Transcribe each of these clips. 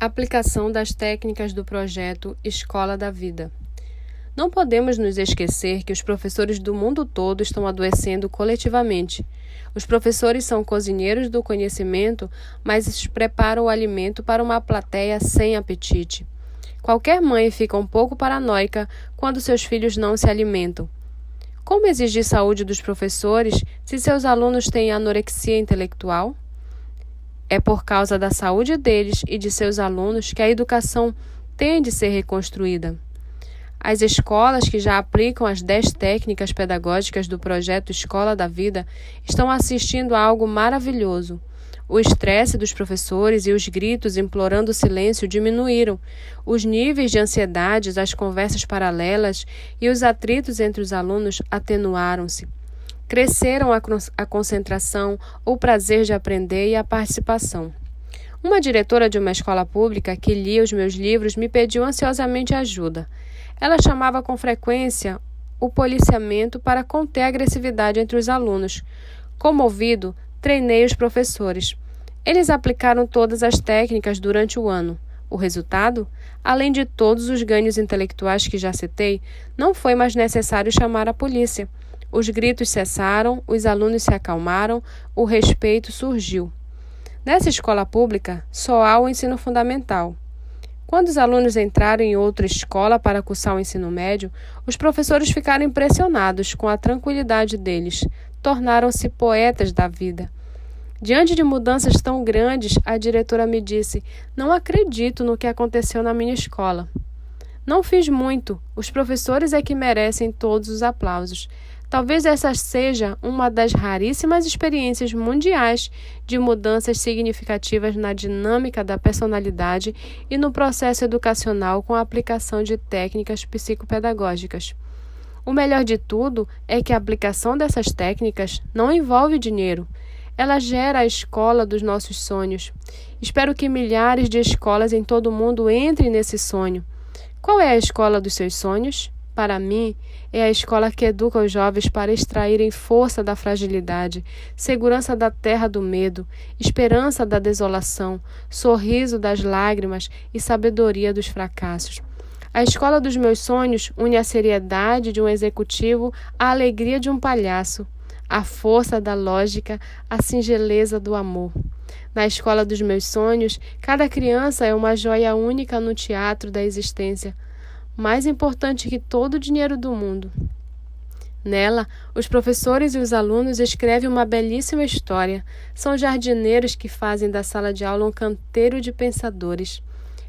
Aplicação das técnicas do projeto Escola da Vida. Não podemos nos esquecer que os professores do mundo todo estão adoecendo coletivamente. Os professores são cozinheiros do conhecimento, mas preparam o alimento para uma plateia sem apetite. Qualquer mãe fica um pouco paranoica quando seus filhos não se alimentam. Como exigir saúde dos professores se seus alunos têm anorexia intelectual? É por causa da saúde deles e de seus alunos que a educação tem de ser reconstruída. As escolas que já aplicam as 10 técnicas pedagógicas do projeto Escola da Vida estão assistindo a algo maravilhoso. O estresse dos professores e os gritos implorando silêncio diminuíram. Os níveis de ansiedade, as conversas paralelas e os atritos entre os alunos atenuaram-se. Cresceram a, a concentração, o prazer de aprender e a participação. Uma diretora de uma escola pública que lia os meus livros me pediu ansiosamente ajuda. Ela chamava com frequência o policiamento para conter a agressividade entre os alunos. Comovido, treinei os professores. Eles aplicaram todas as técnicas durante o ano. O resultado? Além de todos os ganhos intelectuais que já citei, não foi mais necessário chamar a polícia. Os gritos cessaram, os alunos se acalmaram, o respeito surgiu. Nessa escola pública, só há o ensino fundamental. Quando os alunos entraram em outra escola para cursar o ensino médio, os professores ficaram impressionados com a tranquilidade deles, tornaram-se poetas da vida. Diante de mudanças tão grandes, a diretora me disse: Não acredito no que aconteceu na minha escola. Não fiz muito, os professores é que merecem todos os aplausos. Talvez essa seja uma das raríssimas experiências mundiais de mudanças significativas na dinâmica da personalidade e no processo educacional com a aplicação de técnicas psicopedagógicas. O melhor de tudo é que a aplicação dessas técnicas não envolve dinheiro. Ela gera a escola dos nossos sonhos. Espero que milhares de escolas em todo o mundo entrem nesse sonho. Qual é a escola dos seus sonhos? Para mim, é a escola que educa os jovens para extraírem força da fragilidade, segurança da terra do medo, esperança da desolação, sorriso das lágrimas e sabedoria dos fracassos. A escola dos meus sonhos une a seriedade de um executivo à alegria de um palhaço, a força da lógica, a singeleza do amor. Na escola dos meus sonhos, cada criança é uma joia única no teatro da existência mais importante que todo o dinheiro do mundo. Nela, os professores e os alunos escrevem uma belíssima história. São jardineiros que fazem da sala de aula um canteiro de pensadores.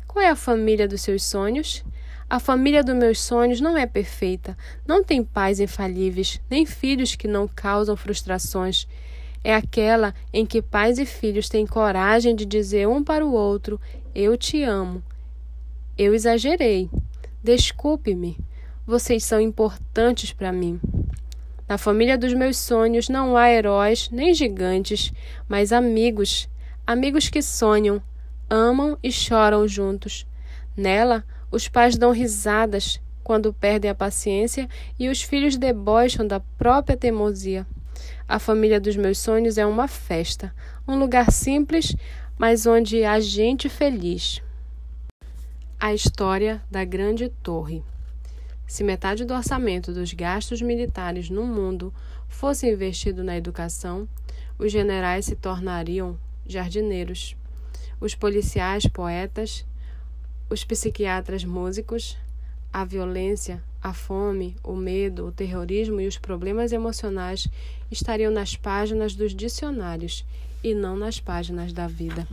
Qual é a família dos seus sonhos? A família dos meus sonhos não é perfeita, não tem pais infalíveis, nem filhos que não causam frustrações. É aquela em que pais e filhos têm coragem de dizer um para o outro: Eu te amo. Eu exagerei. Desculpe-me, vocês são importantes para mim. Na família dos meus sonhos não há heróis nem gigantes, mas amigos, amigos que sonham, amam e choram juntos. Nela, os pais dão risadas quando perdem a paciência e os filhos debocham da própria teimosia. A família dos meus sonhos é uma festa, um lugar simples, mas onde há gente feliz. A história da Grande Torre. Se metade do orçamento dos gastos militares no mundo fosse investido na educação, os generais se tornariam jardineiros, os policiais poetas, os psiquiatras músicos, a violência, a fome, o medo, o terrorismo e os problemas emocionais estariam nas páginas dos dicionários e não nas páginas da vida.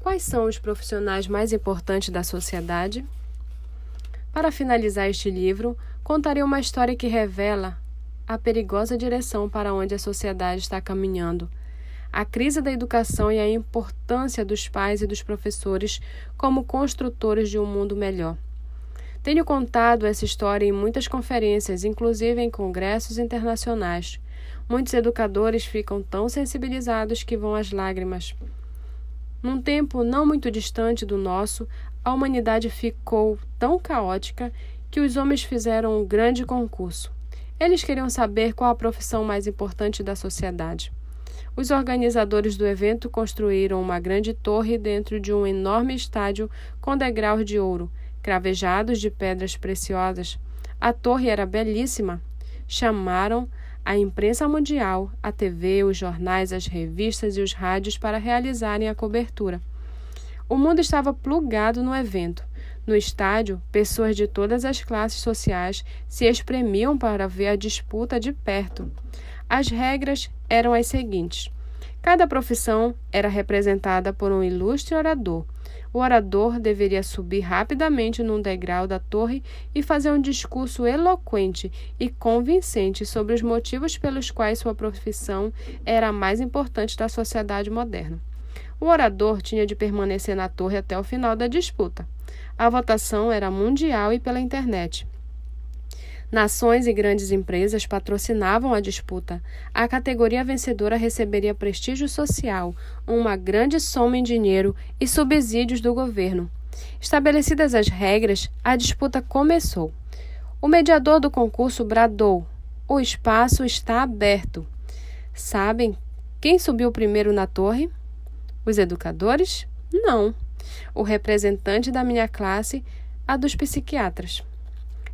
Quais são os profissionais mais importantes da sociedade? Para finalizar este livro, contarei uma história que revela a perigosa direção para onde a sociedade está caminhando, a crise da educação e a importância dos pais e dos professores como construtores de um mundo melhor. Tenho contado essa história em muitas conferências, inclusive em congressos internacionais. Muitos educadores ficam tão sensibilizados que vão às lágrimas. Num tempo não muito distante do nosso, a humanidade ficou tão caótica que os homens fizeram um grande concurso. Eles queriam saber qual a profissão mais importante da sociedade. Os organizadores do evento construíram uma grande torre dentro de um enorme estádio com degraus de ouro, cravejados de pedras preciosas. A torre era belíssima. Chamaram a imprensa mundial, a TV, os jornais, as revistas e os rádios para realizarem a cobertura. O mundo estava plugado no evento. No estádio, pessoas de todas as classes sociais se espremiam para ver a disputa de perto. As regras eram as seguintes: cada profissão era representada por um ilustre orador. O orador deveria subir rapidamente num degrau da torre e fazer um discurso eloquente e convincente sobre os motivos pelos quais sua profissão era a mais importante da sociedade moderna. O orador tinha de permanecer na torre até o final da disputa. A votação era mundial e pela internet. Nações e grandes empresas patrocinavam a disputa. A categoria vencedora receberia prestígio social, uma grande soma em dinheiro e subsídios do governo. Estabelecidas as regras, a disputa começou. O mediador do concurso bradou: O espaço está aberto. Sabem quem subiu primeiro na torre? Os educadores? Não. O representante da minha classe, a dos psiquiatras.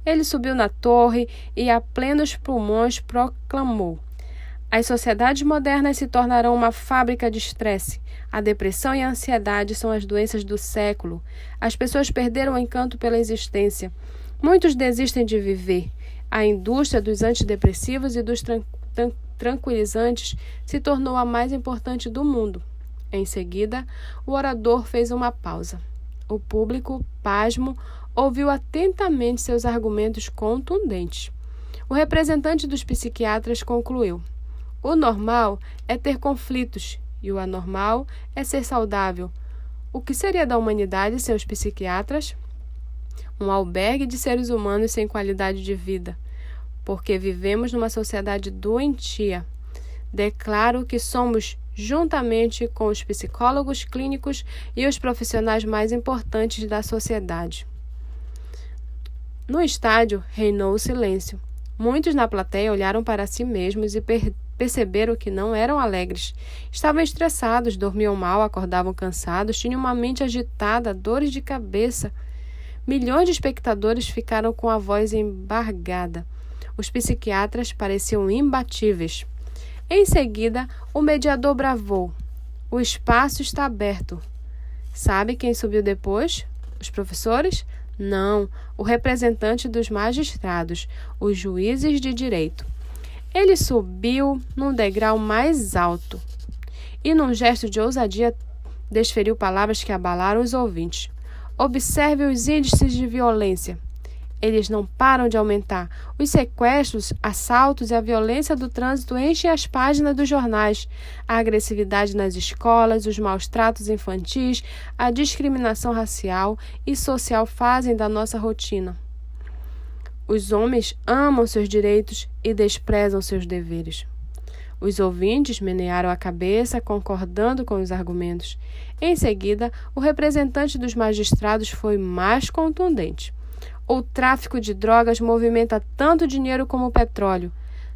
Ele subiu na torre e, a plenos pulmões, proclamou: As sociedades modernas se tornarão uma fábrica de estresse. A depressão e a ansiedade são as doenças do século. As pessoas perderam o encanto pela existência. Muitos desistem de viver. A indústria dos antidepressivos e dos tran tran tranquilizantes se tornou a mais importante do mundo. Em seguida, o orador fez uma pausa. O público, pasmo, ouviu atentamente seus argumentos contundentes. O representante dos psiquiatras concluiu: o normal é ter conflitos e o anormal é ser saudável. O que seria da humanidade sem os psiquiatras? Um albergue de seres humanos sem qualidade de vida, porque vivemos numa sociedade doentia. Declaro que somos, juntamente com os psicólogos clínicos e os profissionais mais importantes da sociedade. No estádio reinou o silêncio. Muitos na plateia olharam para si mesmos e per perceberam que não eram alegres. Estavam estressados, dormiam mal, acordavam cansados, tinham uma mente agitada, dores de cabeça. Milhões de espectadores ficaram com a voz embargada. Os psiquiatras pareciam imbatíveis. Em seguida, o mediador bravou: O espaço está aberto. Sabe quem subiu depois? Os professores? Não, o representante dos magistrados, os juízes de direito. Ele subiu num degrau mais alto e, num gesto de ousadia, desferiu palavras que abalaram os ouvintes. Observe os índices de violência. Eles não param de aumentar. Os sequestros, assaltos e a violência do trânsito enchem as páginas dos jornais. A agressividade nas escolas, os maus tratos infantis, a discriminação racial e social fazem da nossa rotina. Os homens amam seus direitos e desprezam seus deveres. Os ouvintes menearam a cabeça, concordando com os argumentos. Em seguida, o representante dos magistrados foi mais contundente. O tráfico de drogas movimenta tanto dinheiro como o petróleo.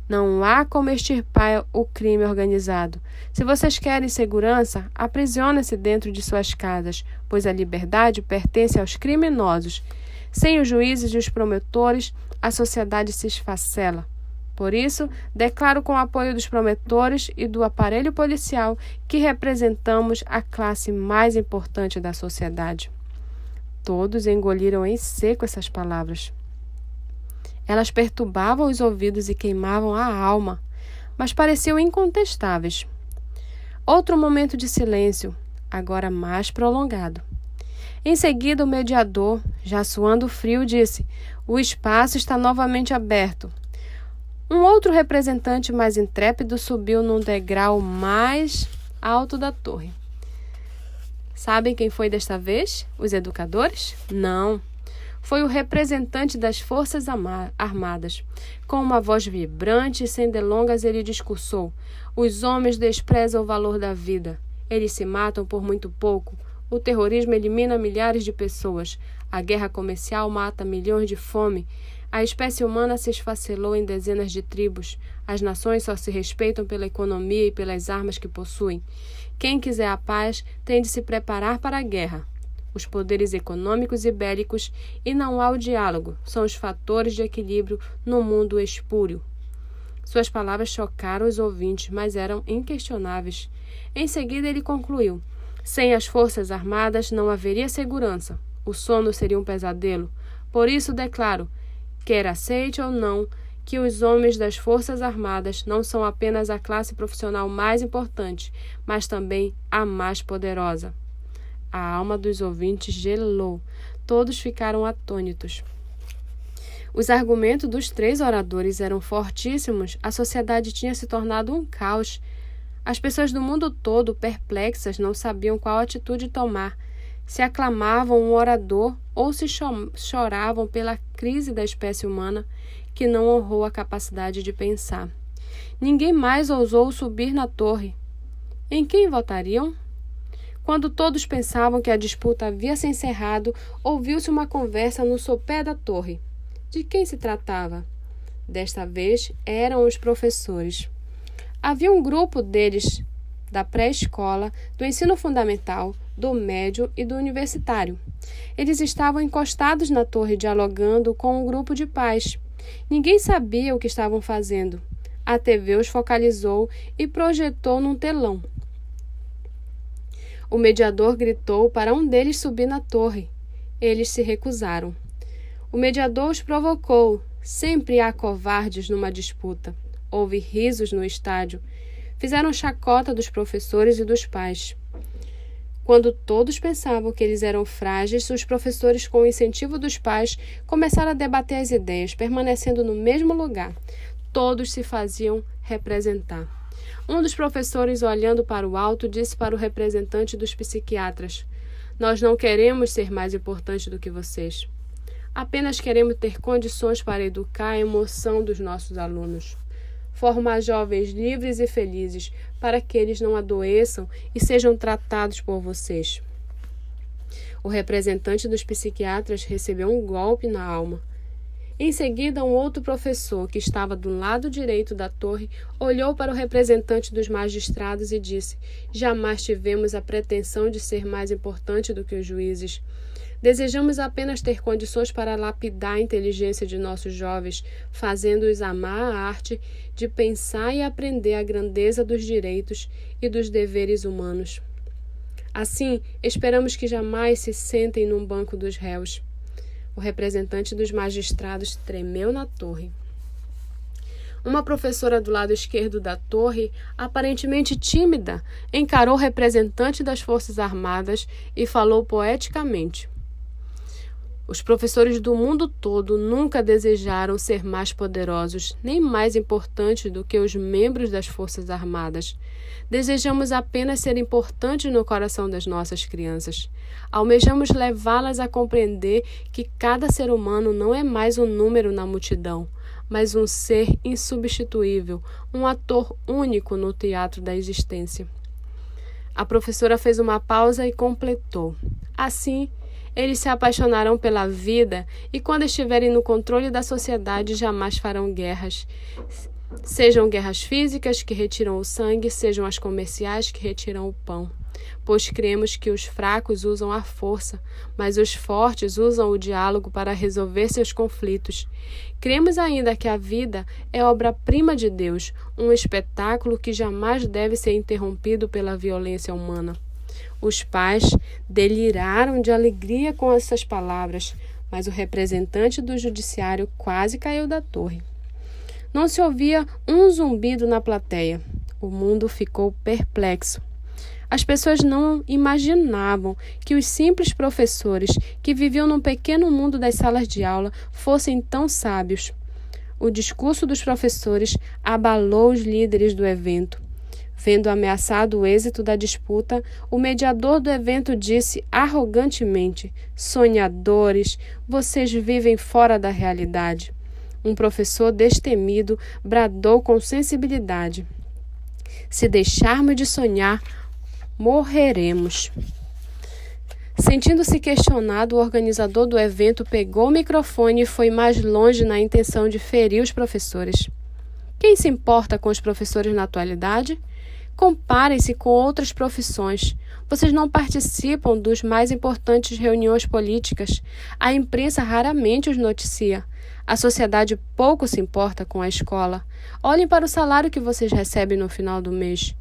Não há como extirpar o crime organizado. Se vocês querem segurança, aprisionem-se dentro de suas casas, pois a liberdade pertence aos criminosos. Sem os juízes e os promotores, a sociedade se esfacela. Por isso, declaro com o apoio dos promotores e do aparelho policial que representamos a classe mais importante da sociedade. Todos engoliram em seco essas palavras. Elas perturbavam os ouvidos e queimavam a alma, mas pareciam incontestáveis. Outro momento de silêncio, agora mais prolongado. Em seguida, o mediador, já suando frio, disse: O espaço está novamente aberto. Um outro representante mais intrépido subiu num degrau mais alto da torre. Sabem quem foi desta vez? Os educadores? Não. Foi o representante das Forças Armadas. Com uma voz vibrante e sem delongas, ele discursou: Os homens desprezam o valor da vida. Eles se matam por muito pouco. O terrorismo elimina milhares de pessoas. A guerra comercial mata milhões de fome. A espécie humana se esfacelou em dezenas de tribos. As nações só se respeitam pela economia e pelas armas que possuem. Quem quiser a paz tem de se preparar para a guerra. Os poderes econômicos e bélicos e não há o diálogo são os fatores de equilíbrio no mundo espúrio. Suas palavras chocaram os ouvintes, mas eram inquestionáveis. Em seguida, ele concluiu: Sem as Forças Armadas não haveria segurança. O sono seria um pesadelo. Por isso declaro quer aceite ou não, que os homens das Forças Armadas não são apenas a classe profissional mais importante, mas também a mais poderosa. A alma dos ouvintes gelou. Todos ficaram atônitos. Os argumentos dos três oradores eram fortíssimos, a sociedade tinha se tornado um caos. As pessoas do mundo todo, perplexas, não sabiam qual atitude tomar se aclamavam um orador ou se choravam pela crise da espécie humana que não honrou a capacidade de pensar. Ninguém mais ousou subir na torre. Em quem votariam? Quando todos pensavam que a disputa havia se encerrado, ouviu-se uma conversa no sopé da torre. De quem se tratava? Desta vez eram os professores. Havia um grupo deles da pré-escola, do ensino fundamental, do médio e do universitário. Eles estavam encostados na torre dialogando com um grupo de pais. Ninguém sabia o que estavam fazendo. A TV os focalizou e projetou num telão. O mediador gritou para um deles subir na torre. Eles se recusaram. O mediador os provocou. Sempre há covardes numa disputa. Houve risos no estádio fizeram chacota dos professores e dos pais. Quando todos pensavam que eles eram frágeis, os professores, com o incentivo dos pais, começaram a debater as ideias, permanecendo no mesmo lugar. Todos se faziam representar. Um dos professores, olhando para o alto, disse para o representante dos psiquiatras: Nós não queremos ser mais importantes do que vocês. Apenas queremos ter condições para educar a emoção dos nossos alunos formar jovens livres e felizes, para que eles não adoeçam e sejam tratados por vocês. O representante dos psiquiatras recebeu um golpe na alma. Em seguida, um outro professor, que estava do lado direito da torre, olhou para o representante dos magistrados e disse: Jamais tivemos a pretensão de ser mais importante do que os juízes. Desejamos apenas ter condições para lapidar a inteligência de nossos jovens, fazendo-os amar a arte de pensar e aprender a grandeza dos direitos e dos deveres humanos. Assim, esperamos que jamais se sentem num banco dos réus. O representante dos magistrados tremeu na torre. Uma professora do lado esquerdo da torre, aparentemente tímida, encarou o representante das Forças Armadas e falou poeticamente: os professores do mundo todo nunca desejaram ser mais poderosos nem mais importantes do que os membros das Forças Armadas. Desejamos apenas ser importantes no coração das nossas crianças. Almejamos levá-las a compreender que cada ser humano não é mais um número na multidão, mas um ser insubstituível, um ator único no teatro da existência. A professora fez uma pausa e completou. Assim, eles se apaixonarão pela vida e, quando estiverem no controle da sociedade, jamais farão guerras. Sejam guerras físicas que retiram o sangue, sejam as comerciais que retiram o pão. Pois cremos que os fracos usam a força, mas os fortes usam o diálogo para resolver seus conflitos. Cremos ainda que a vida é obra-prima de Deus, um espetáculo que jamais deve ser interrompido pela violência humana. Os pais deliraram de alegria com essas palavras, mas o representante do judiciário quase caiu da torre. Não se ouvia um zumbido na plateia. O mundo ficou perplexo. As pessoas não imaginavam que os simples professores que viviam num pequeno mundo das salas de aula fossem tão sábios. O discurso dos professores abalou os líderes do evento. Vendo ameaçado o êxito da disputa, o mediador do evento disse arrogantemente: Sonhadores, vocês vivem fora da realidade. Um professor destemido bradou com sensibilidade: Se deixarmos de sonhar, morreremos. Sentindo-se questionado, o organizador do evento pegou o microfone e foi mais longe na intenção de ferir os professores. Quem se importa com os professores na atualidade? Comparem-se com outras profissões. Vocês não participam dos mais importantes reuniões políticas. A imprensa raramente os noticia. A sociedade pouco se importa com a escola. Olhem para o salário que vocês recebem no final do mês.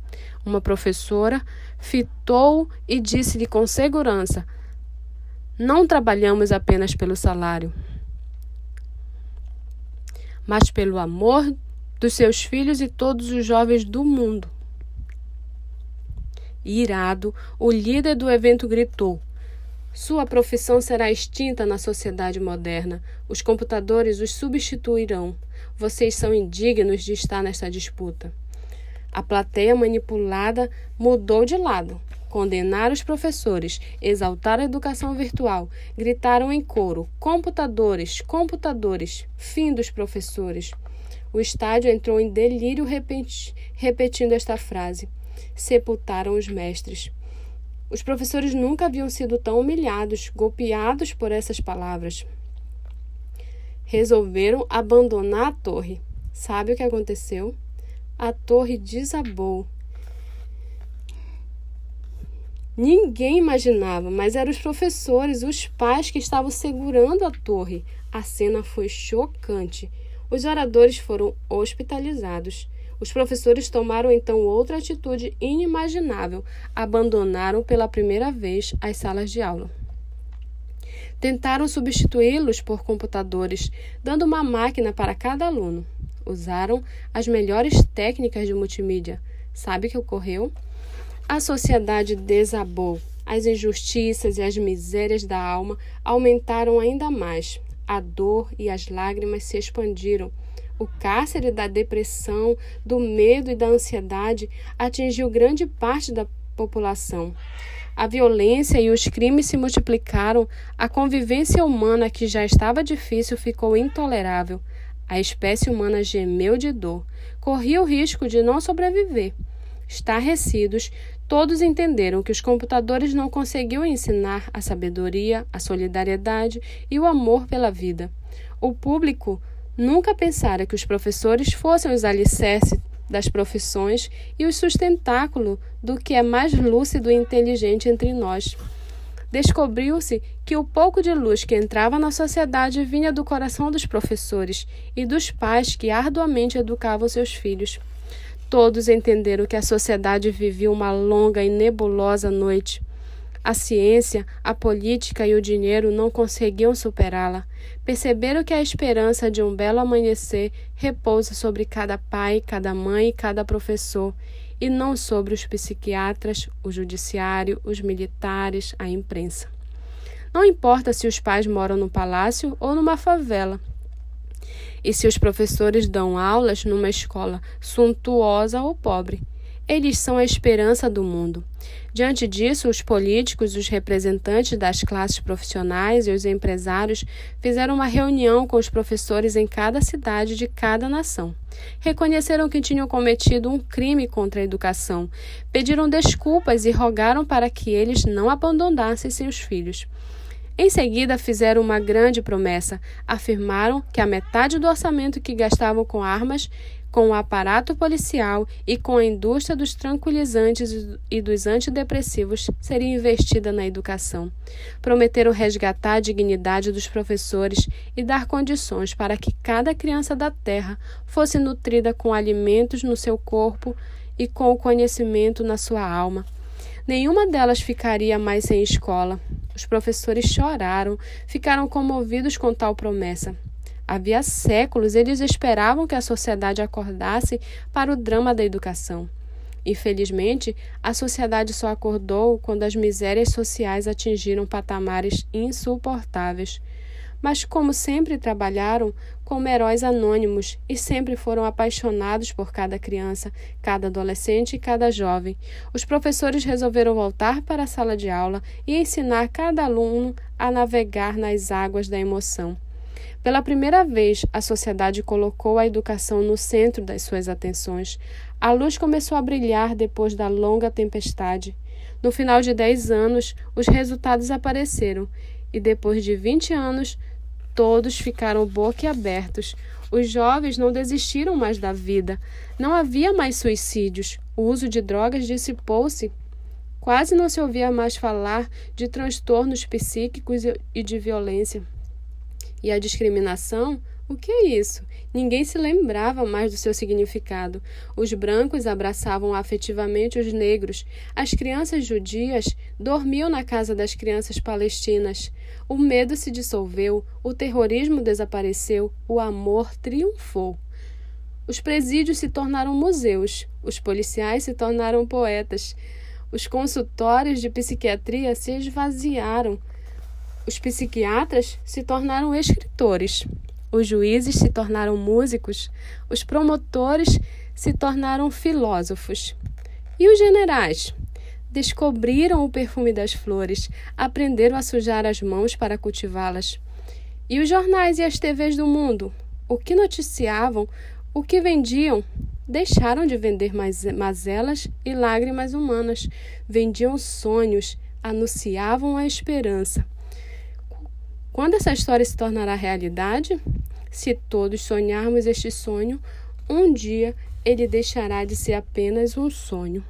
Uma professora fitou e disse-lhe com segurança: Não trabalhamos apenas pelo salário, mas pelo amor dos seus filhos e todos os jovens do mundo. Irado, o líder do evento gritou: Sua profissão será extinta na sociedade moderna. Os computadores os substituirão. Vocês são indignos de estar nesta disputa. A plateia manipulada mudou de lado. Condenaram os professores, exaltaram a educação virtual, gritaram em coro: computadores, computadores, fim dos professores. O estádio entrou em delírio repetindo esta frase. Sepultaram os mestres. Os professores nunca haviam sido tão humilhados, golpeados por essas palavras. Resolveram abandonar a torre. Sabe o que aconteceu? a torre desabou. Ninguém imaginava, mas eram os professores, os pais que estavam segurando a torre. A cena foi chocante. Os oradores foram hospitalizados. Os professores tomaram então outra atitude inimaginável: abandonaram pela primeira vez as salas de aula. Tentaram substituí-los por computadores, dando uma máquina para cada aluno usaram as melhores técnicas de multimídia. Sabe o que ocorreu? A sociedade desabou. As injustiças e as misérias da alma aumentaram ainda mais. A dor e as lágrimas se expandiram. O cárcere da depressão, do medo e da ansiedade atingiu grande parte da população. A violência e os crimes se multiplicaram, a convivência humana, que já estava difícil, ficou intolerável. A espécie humana gemeu de dor, corria o risco de não sobreviver. Estarrecidos, todos entenderam que os computadores não conseguiam ensinar a sabedoria, a solidariedade e o amor pela vida. O público nunca pensara que os professores fossem os alicerces das profissões e o sustentáculo do que é mais lúcido e inteligente entre nós descobriu-se que o pouco de luz que entrava na sociedade vinha do coração dos professores e dos pais que arduamente educavam seus filhos. Todos entenderam que a sociedade vivia uma longa e nebulosa noite. A ciência, a política e o dinheiro não conseguiam superá-la. Perceberam que a esperança de um belo amanhecer repousa sobre cada pai, cada mãe e cada professor, e não sobre os psiquiatras, o judiciário, os militares, a imprensa. Não importa se os pais moram no palácio ou numa favela. E se os professores dão aulas numa escola suntuosa ou pobre. Eles são a esperança do mundo. Diante disso, os políticos, os representantes das classes profissionais e os empresários fizeram uma reunião com os professores em cada cidade de cada nação. Reconheceram que tinham cometido um crime contra a educação, pediram desculpas e rogaram para que eles não abandonassem seus filhos. Em seguida, fizeram uma grande promessa. Afirmaram que a metade do orçamento que gastavam com armas com o aparato policial e com a indústria dos tranquilizantes e dos antidepressivos seria investida na educação. Prometeram resgatar a dignidade dos professores e dar condições para que cada criança da Terra fosse nutrida com alimentos no seu corpo e com o conhecimento na sua alma. Nenhuma delas ficaria mais sem escola. Os professores choraram, ficaram comovidos com tal promessa. Havia séculos eles esperavam que a sociedade acordasse para o drama da educação. Infelizmente, a sociedade só acordou quando as misérias sociais atingiram patamares insuportáveis. Mas, como sempre trabalharam como heróis anônimos e sempre foram apaixonados por cada criança, cada adolescente e cada jovem, os professores resolveram voltar para a sala de aula e ensinar cada aluno a navegar nas águas da emoção. Pela primeira vez, a sociedade colocou a educação no centro das suas atenções. A luz começou a brilhar depois da longa tempestade. No final de 10 anos, os resultados apareceram e depois de 20 anos, todos ficaram boquiabertos. Os jovens não desistiram mais da vida. Não havia mais suicídios. O uso de drogas dissipou-se. Quase não se ouvia mais falar de transtornos psíquicos e de violência. E a discriminação? O que é isso? Ninguém se lembrava mais do seu significado. Os brancos abraçavam afetivamente os negros. As crianças judias dormiam na casa das crianças palestinas. O medo se dissolveu, o terrorismo desapareceu, o amor triunfou. Os presídios se tornaram museus, os policiais se tornaram poetas, os consultórios de psiquiatria se esvaziaram, os psiquiatras se tornaram escritores, os juízes se tornaram músicos, os promotores se tornaram filósofos. E os generais? Descobriram o perfume das flores, aprenderam a sujar as mãos para cultivá-las. E os jornais e as TVs do mundo? O que noticiavam, o que vendiam? Deixaram de vender mazelas e lágrimas humanas. Vendiam sonhos, anunciavam a esperança. Quando essa história se tornará realidade? Se todos sonharmos este sonho, um dia ele deixará de ser apenas um sonho.